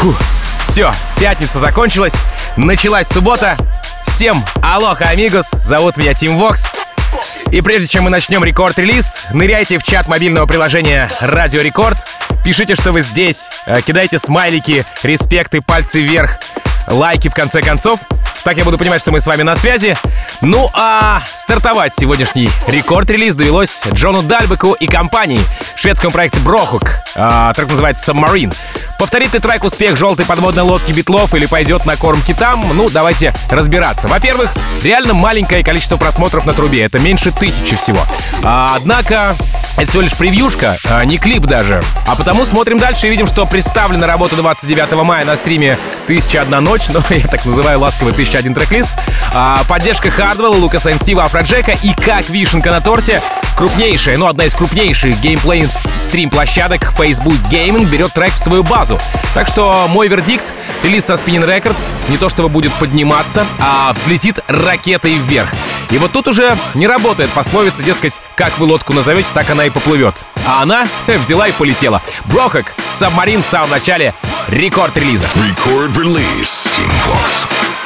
Фу. Все, пятница закончилась, началась суббота. Всем алоха, амигос, зовут меня Тим Вокс. И прежде чем мы начнем рекорд-релиз, ныряйте в чат мобильного приложения Радио Рекорд, пишите, что вы здесь, э, кидайте смайлики, респекты, пальцы вверх, лайки в конце концов. Так я буду понимать, что мы с вами на связи. Ну а стартовать сегодняшний рекорд-релиз довелось Джону Дальбеку и компании, шведском проекте Брохук. А, трек называется Submarine. Повторит ли трек успех желтой подводной лодки Битлов или пойдет на корм китам? Ну, давайте разбираться. Во-первых, реально маленькое количество просмотров на трубе. Это меньше тысячи всего. А, однако, это всего лишь превьюшка, а не клип даже. А потому смотрим дальше и видим, что представлена работа 29 мая на стриме «1001 ночь», ну, я так называю ласковый «1001 трек-лист». А, поддержка Хардвелла, Лукаса Стива, Афроджека и, как вишенка на торте, крупнейшая, ну, одна из крупнейших геймплей стрим-площадок Facebook Gaming берет трек в свою базу. Так что мой вердикт — релиз со Spinning Records не то чтобы будет подниматься, а взлетит ракетой вверх. И вот тут уже не работает пословица, дескать, как вы лодку назовете, так она и поплывет. А она взяла и полетела. Брохак, Сабмарин в самом начале, рекорд релиза. Рекорд релиз. Team Fox.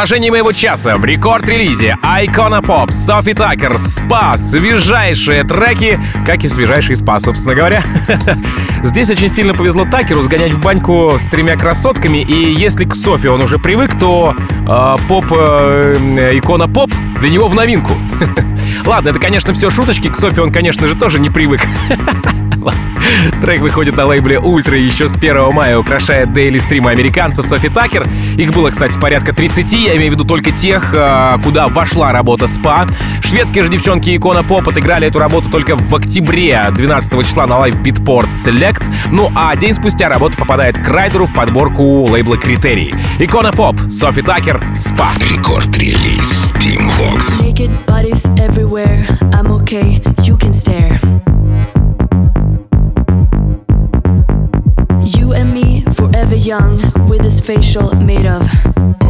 Продолжение моего часа в рекорд-релизе Icona Pop, Софи Такер, Спа, свежайшие треки, как и свежайший Спа, собственно говоря. Здесь очень сильно повезло Такеру сгонять в баньку с тремя красотками, и если к Софи он уже привык, то э, поп, э, икона поп для него в новинку. Ладно, это, конечно, все шуточки, к Софи он, конечно же, тоже не привык. Трек выходит на лейбле Ультра еще с 1 мая украшает дейли стримы американцев Софи Такер. Их было, кстати, порядка 30, я имею в виду только тех, а, куда вошла работа СПА. Шведские же девчонки Icona Pop отыграли эту работу только в октябре 12 числа на live Beatport Select. Ну а день спустя работа попадает к Райдеру в подборку лейбла Критерий. Icona Pop, Sofi Tukker, Spa. Record Release Team Vox. Naked bodies everywhere. I'm okay, you can stare. Forever young, with this facial made of.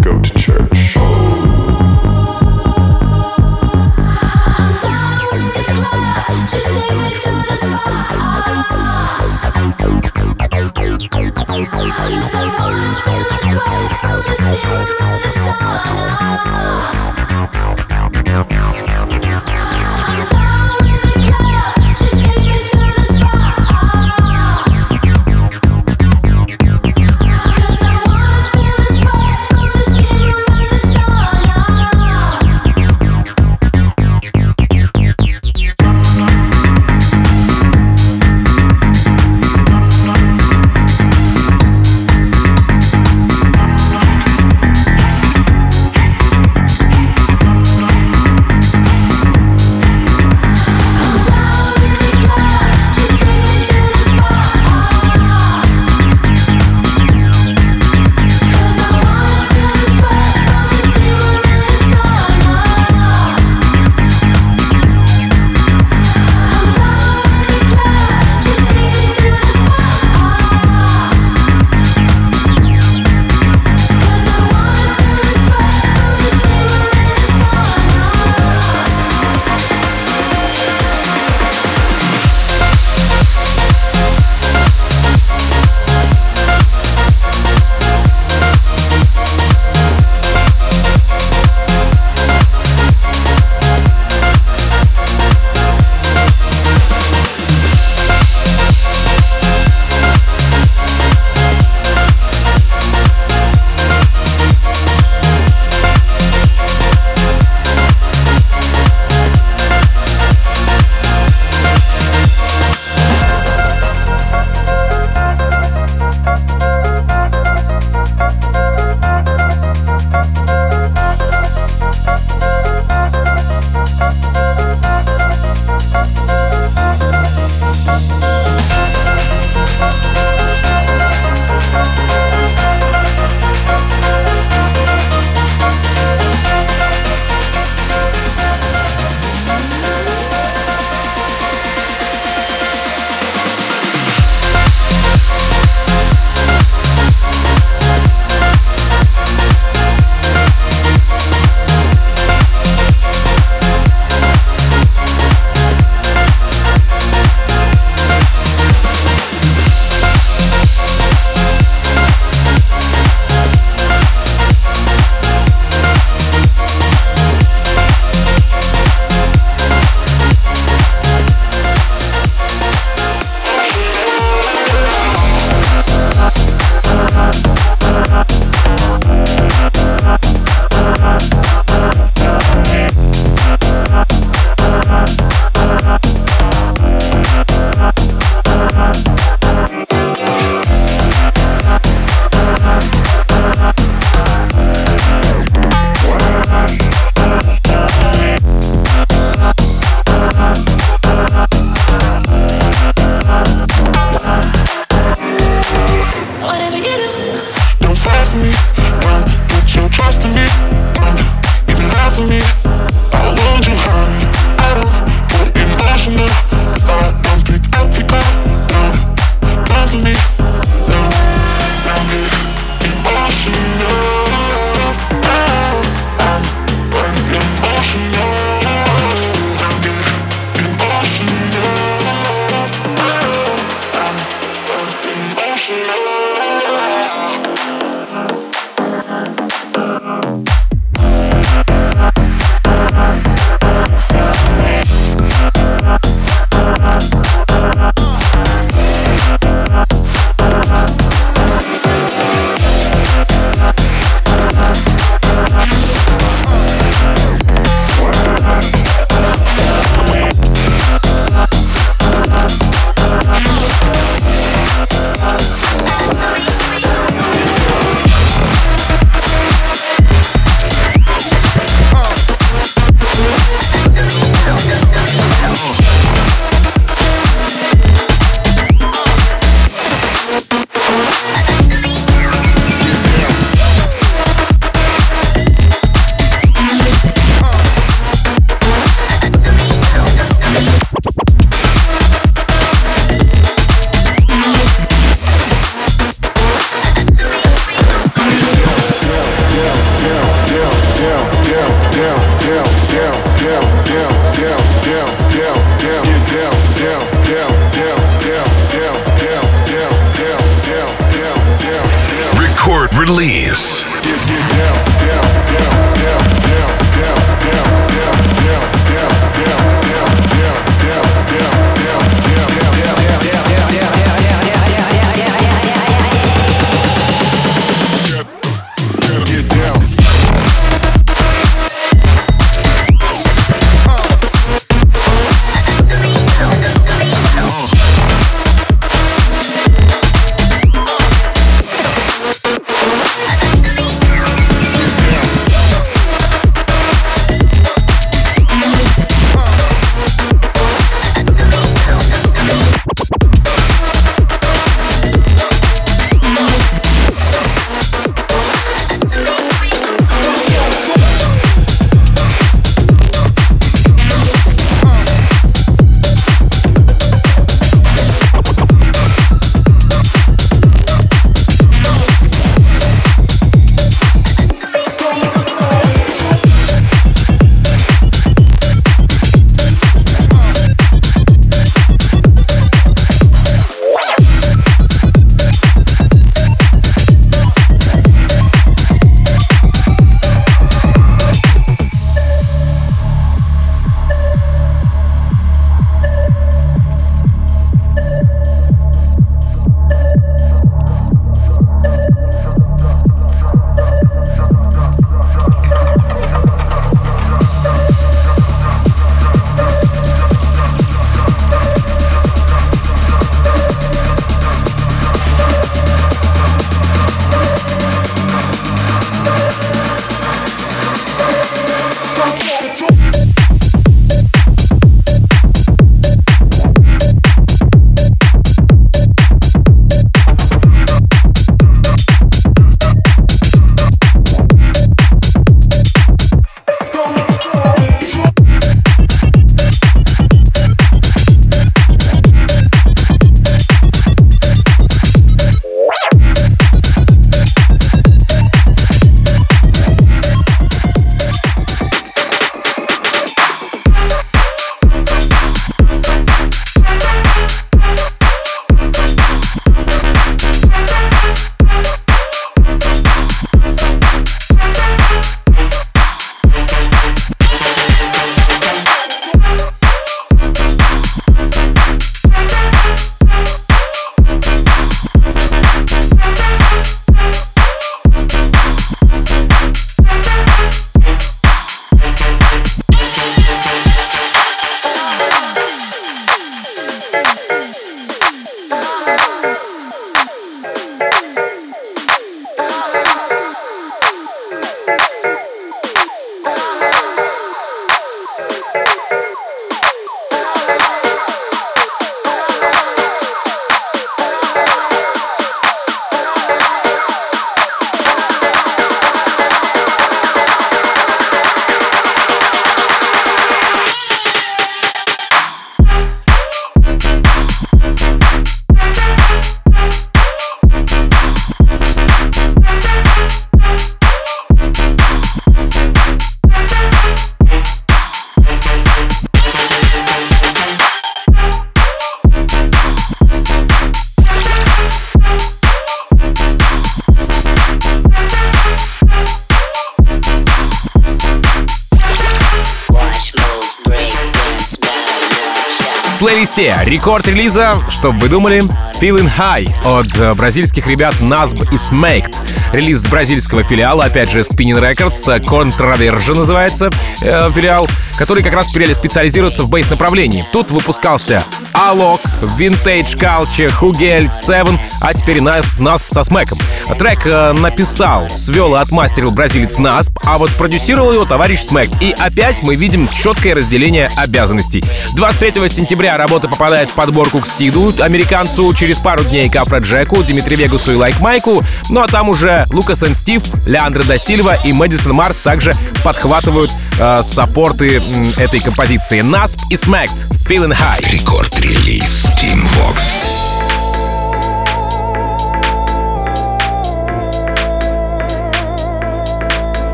рекорд релиза, чтобы вы думали, Feeling High от э, бразильских ребят Nasb и Smaked. Релиз бразильского филиала, опять же, Spinning Records, э, Controversion называется э, филиал, который как раз специализируется в бейс-направлении. Тут выпускался Alok, Vintage Culture, Hugel, Seven, а теперь Nasb, Nasb со Смэком. Трек э, написал, свел и отмастерил бразилец Nasb, а вот продюсировал его товарищ Смэк. И опять мы видим четкое разделение обязанностей. 23 сентября работа попадает в подборку к Сиду, американцу, через пару дней к Афроджеку, Дмитрию Вегасу и Лайк Майку, ну а там уже Лукас и Стив, Леандро да Сильва и Мэдисон Марс также подхватывают э, саппорты м, этой композиции. Насп и Смэкт, Feeling High. Record Release Tim Vox.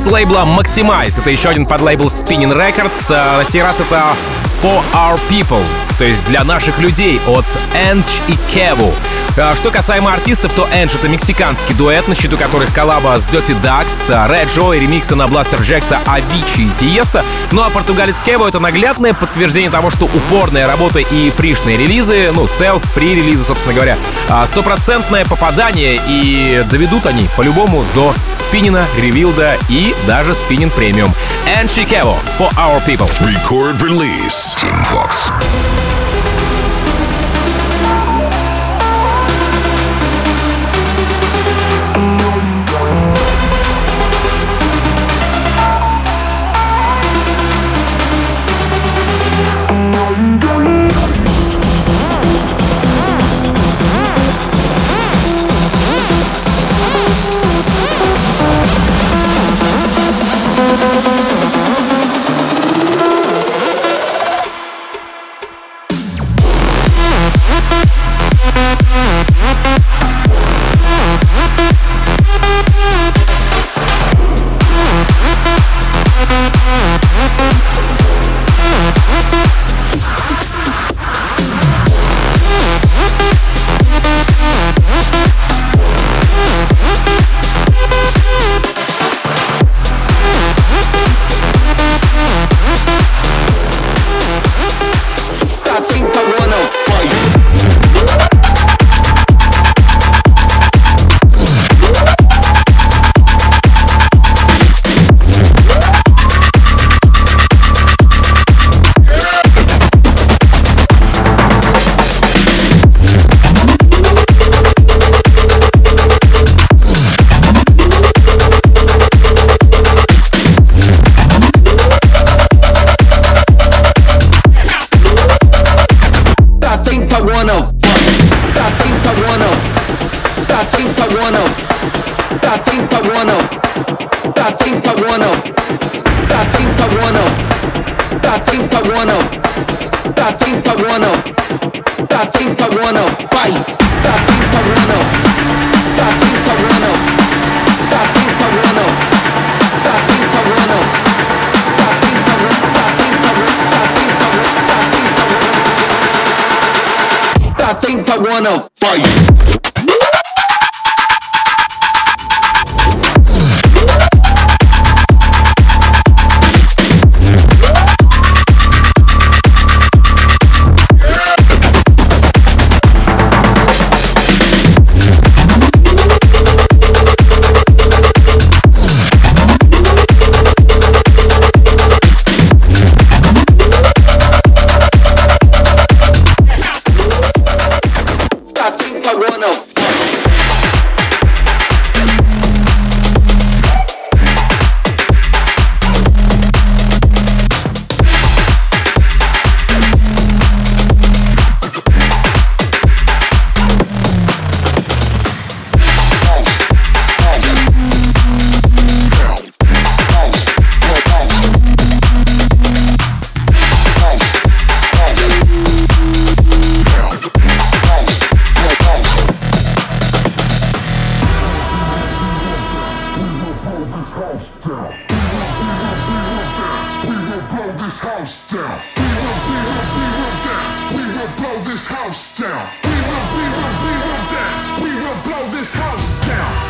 С лейбла Maximize. Это еще один подлейбл Spinning Records. А, На сей раз это For Our People, то есть для наших людей от Энч и Кеву. А, Что касаемо артистов, то Энч это мексиканский дуэт, на счету которых коллаба с Dirty Ducks, Red Joe и ремиксы на Бластер Джекса Avicii и Тиеста. Ну а португалец Кеву это наглядное подтверждение того, что упорная работа и фришные релизы, ну, селф-фри релизы, собственно говоря, а, стопроцентное попадание и доведут они по-любому до спиннина, ревилда и даже спиннин премиум. Энч и Кеву For Our People. Record release. Team one of house down. We will, we will, we will down. We will blow this house down. We will, we will, we will down. We will blow this house down.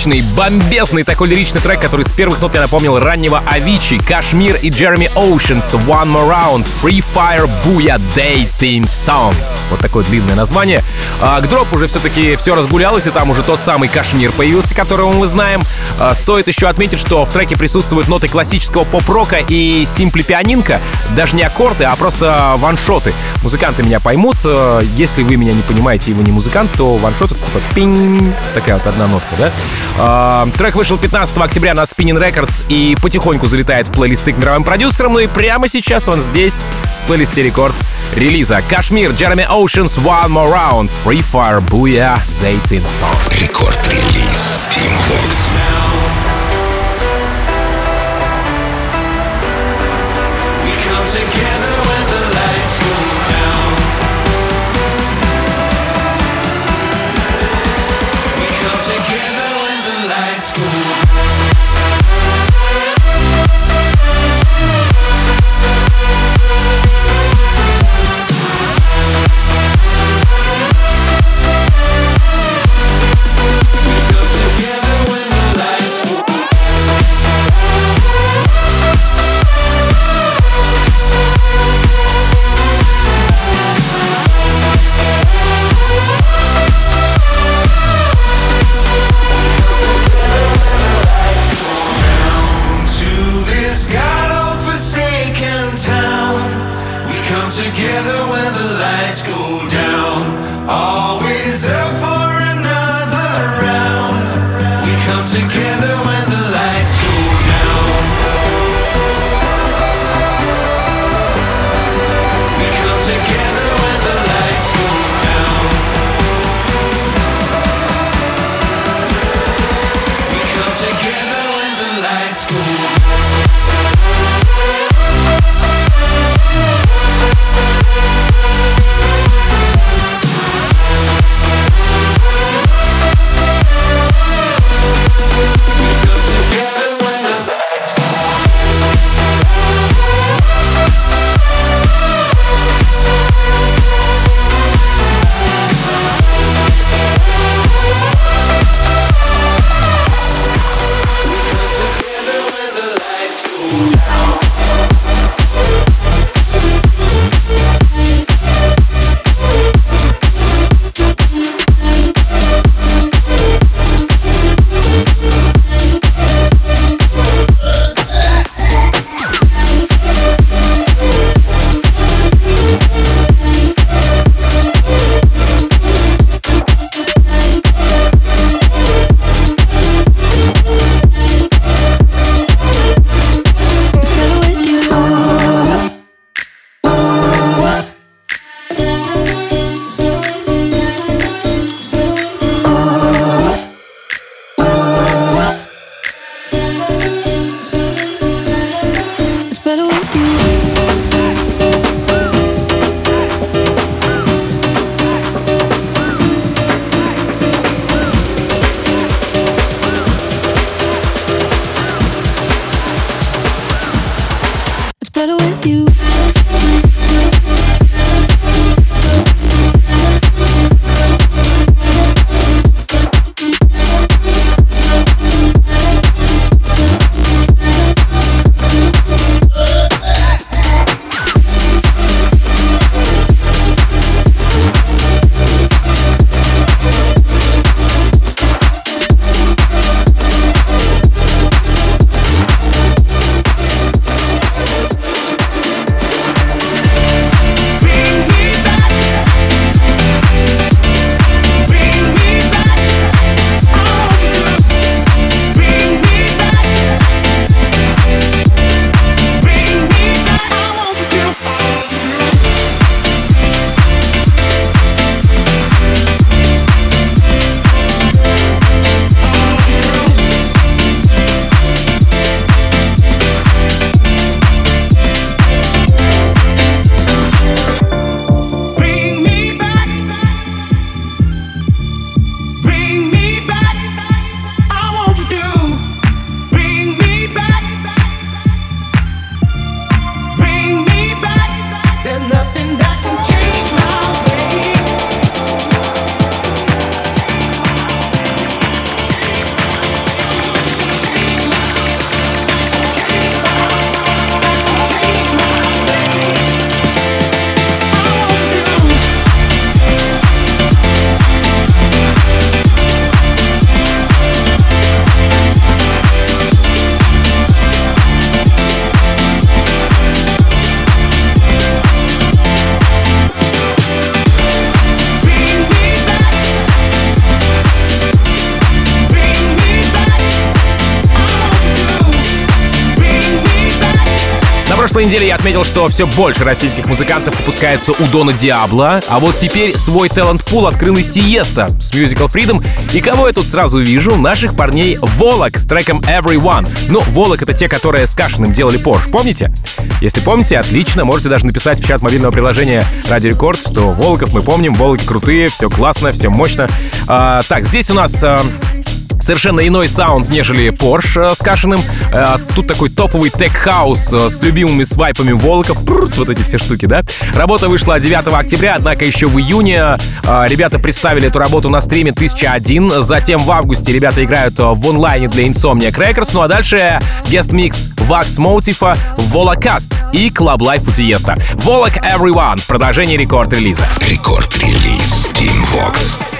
Мощный, бомбезный такой лиричный трек, который с первых нот я напомнил раннего Авичи, Кашмир и Джереми Оушенс One More Round, Free Fire Booyah Day Theme Song. Вот такое длинное название. А, к дропу уже все-таки все разгулялось, и там уже тот самый Кашмир появился, которого мы знаем. А, стоит еще отметить, что в треке присутствуют ноты классического поп-рока и симпли пианинка. Даже не аккорды, а просто ваншоты. Музыканты меня поймут. А, если вы меня не понимаете и вы не музыкант, то ваншот это типа пинь. Такая вот одна нотка, да? А, трек вышел 15 октября на Spinning Records и потихоньку залетает в плейлисты к мировым продюсерам. Ну и прямо сейчас он здесь, в плейлисте рекорд релиза. Кашмир, Джереми Oceans, One More Round, Free Fire, Booyah, Dating. Рекорд-релиз Team Vox. прошлой неделе я отметил, что все больше российских музыкантов выпускается у Дона Диабло, а вот теперь свой талант-пул открыл и Тиеста с Musical Freedom. И кого я тут сразу вижу? Наших парней Волок с треком Everyone. Ну, Волок — это те, которые с Кашиным делали Porsche, помните? Если помните, отлично, можете даже написать в чат мобильного приложения Радио Рекорд, что Волоков мы помним, Волоки крутые, все классно, все мощно. А, так, здесь у нас... А, совершенно иной саунд, нежели Porsche э, с Кашиным. Э, тут такой топовый tech house э, с любимыми свайпами Volac ов. Прррт, вот эти все штуки, да? Работа вышла 9 октября, однако еще в июне ребята представили эту работу на стриме 1001. Затем в августе ребята играют в онлайне для Insomnia Crackers. Ну а дальше guest mix Wax Motif, Volacast и Club Life у Тиеста. Volac, Everyone. Продолжение Record Release а. Record Release Tim Vox.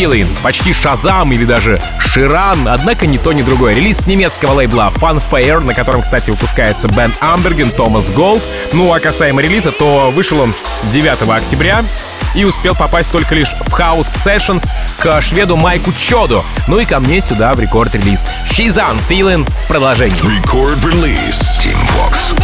Feeling, почти Шазам или даже Ширан, однако ни то, ни другое. Релиз немецкого лейбла Funfair, на котором, кстати, выпускается Бен Амберген, Томас Голд. Ну а касаемо релиза, то вышел он 9 октября и успел попасть только лишь в House Sessions к шведу Майку Чоду, ну и ко мне сюда в рекорд-релиз. She's on Feeling в продолжении. Record release. Team Vox.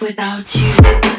without you.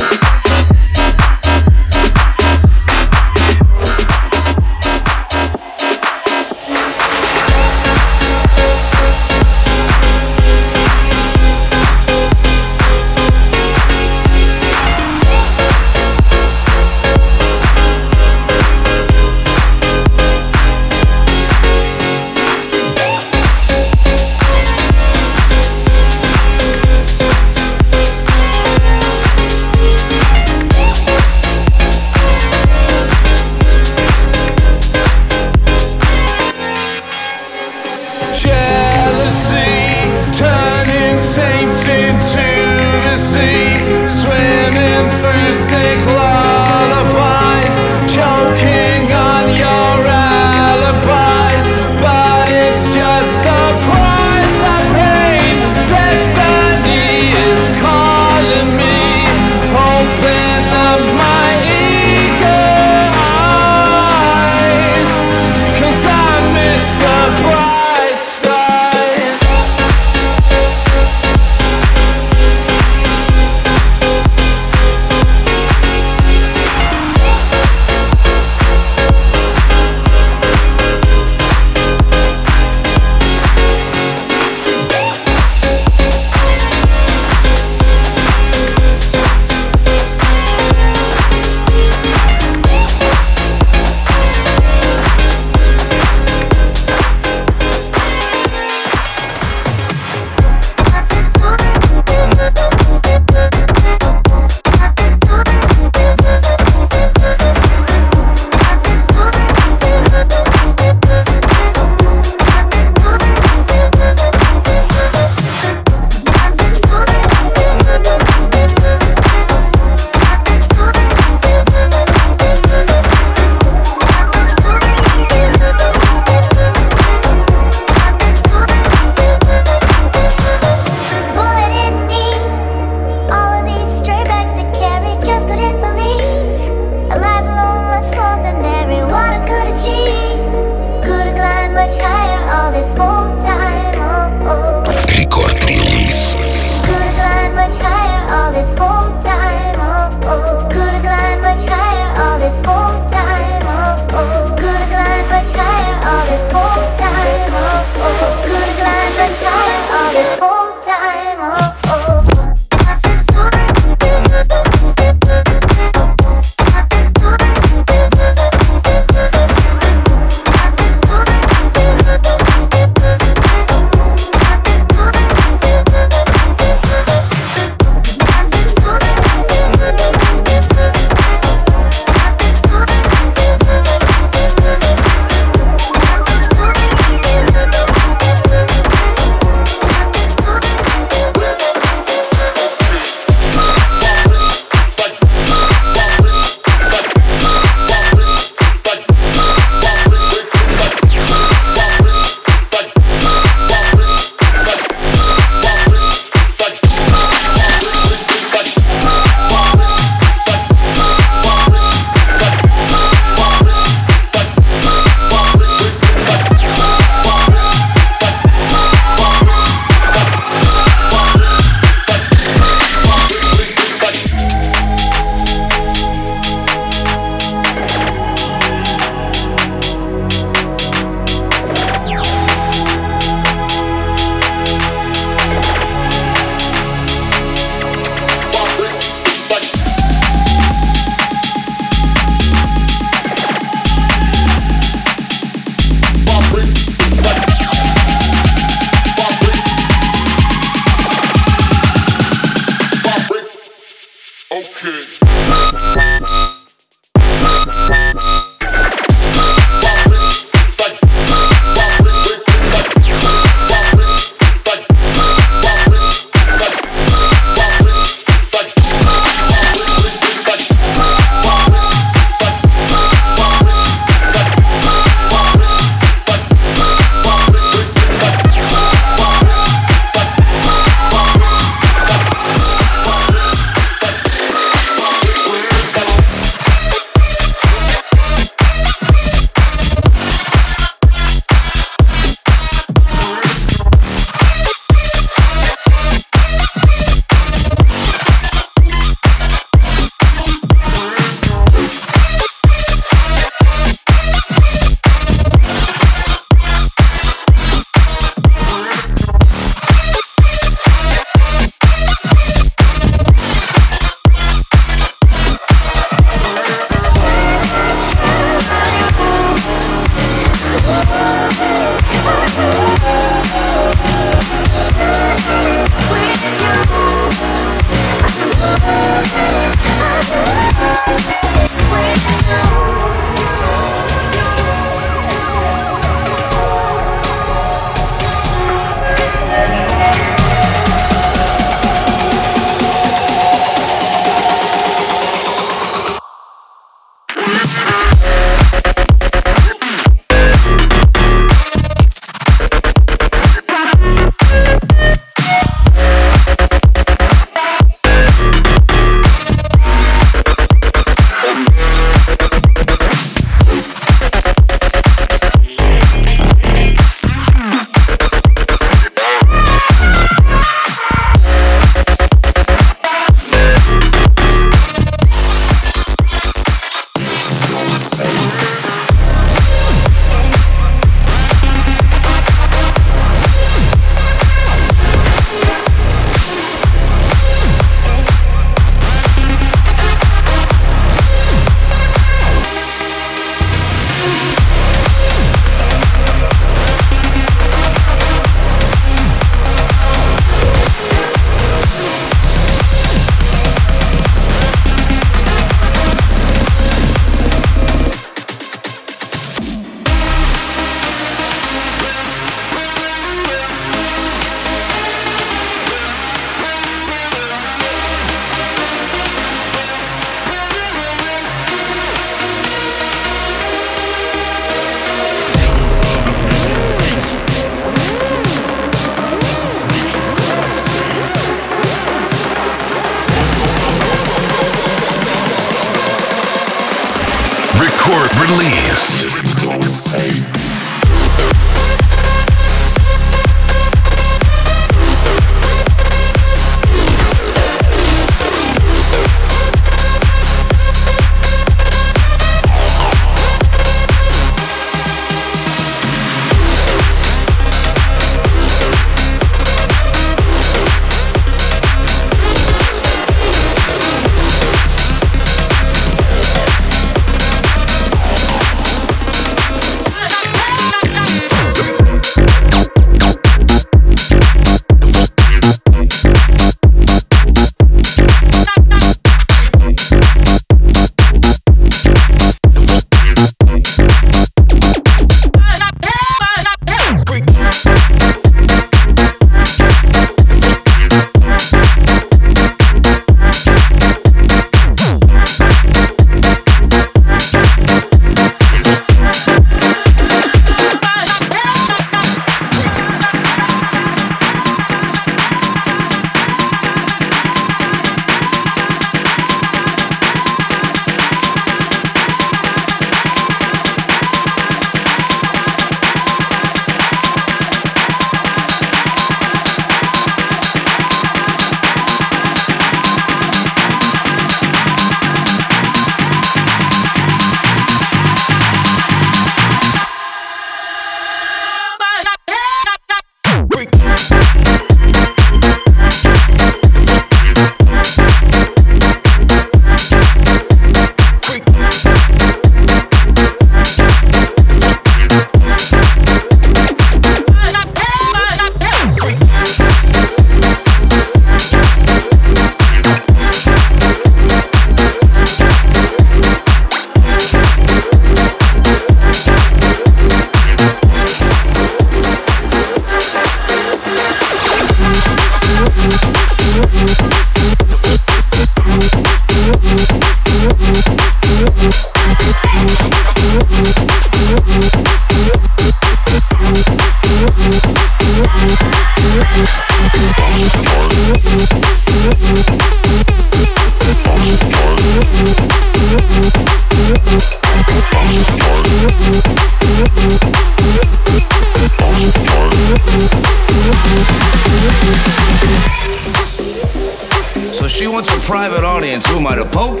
Who am I, the Pope?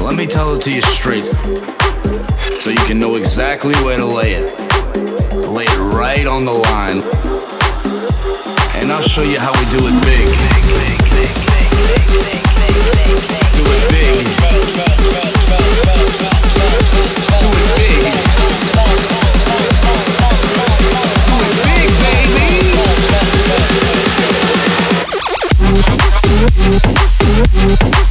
Let me tell it to you straight. So you can know exactly where to lay it. Lay it right on the line. And I'll show you how we do it big. Do it big. Do it big. Do it big, baby. В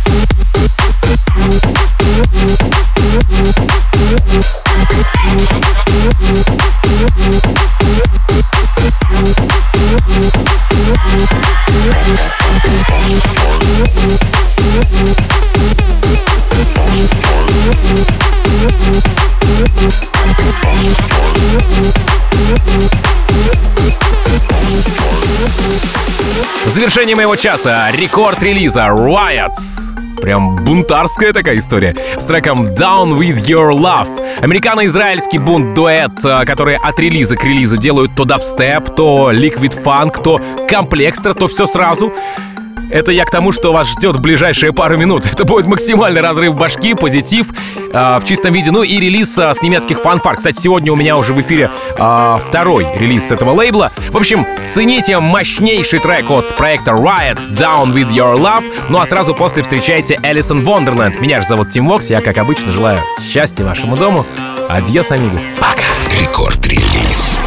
завершении моего часа рекорд релиза Riot. Прям бунтарская такая история. С треком Down With Your Love. Американо-израильский бунт-дуэт, э, которые от релиза к релизу делают то дабстеп, то ликвид фанк, то комплекстра, то все сразу. Это я к тому, что вас ждет в ближайшие пару минут. Это будет максимальный разрыв башки, позитив в чистом виде. Ну и релиз э, с немецких фанфар. Кстати, сегодня у меня уже в эфире э, второй релиз этого лейбла. В общем, цените мощнейший трек от проекта Riot Down With Your Love. Ну а сразу после встречайте Элисон Вондерленд. Меня же зовут Тим Вокс. Я, как обычно, желаю счастья вашему дому. Адьос, амигос. Пока. Record Release.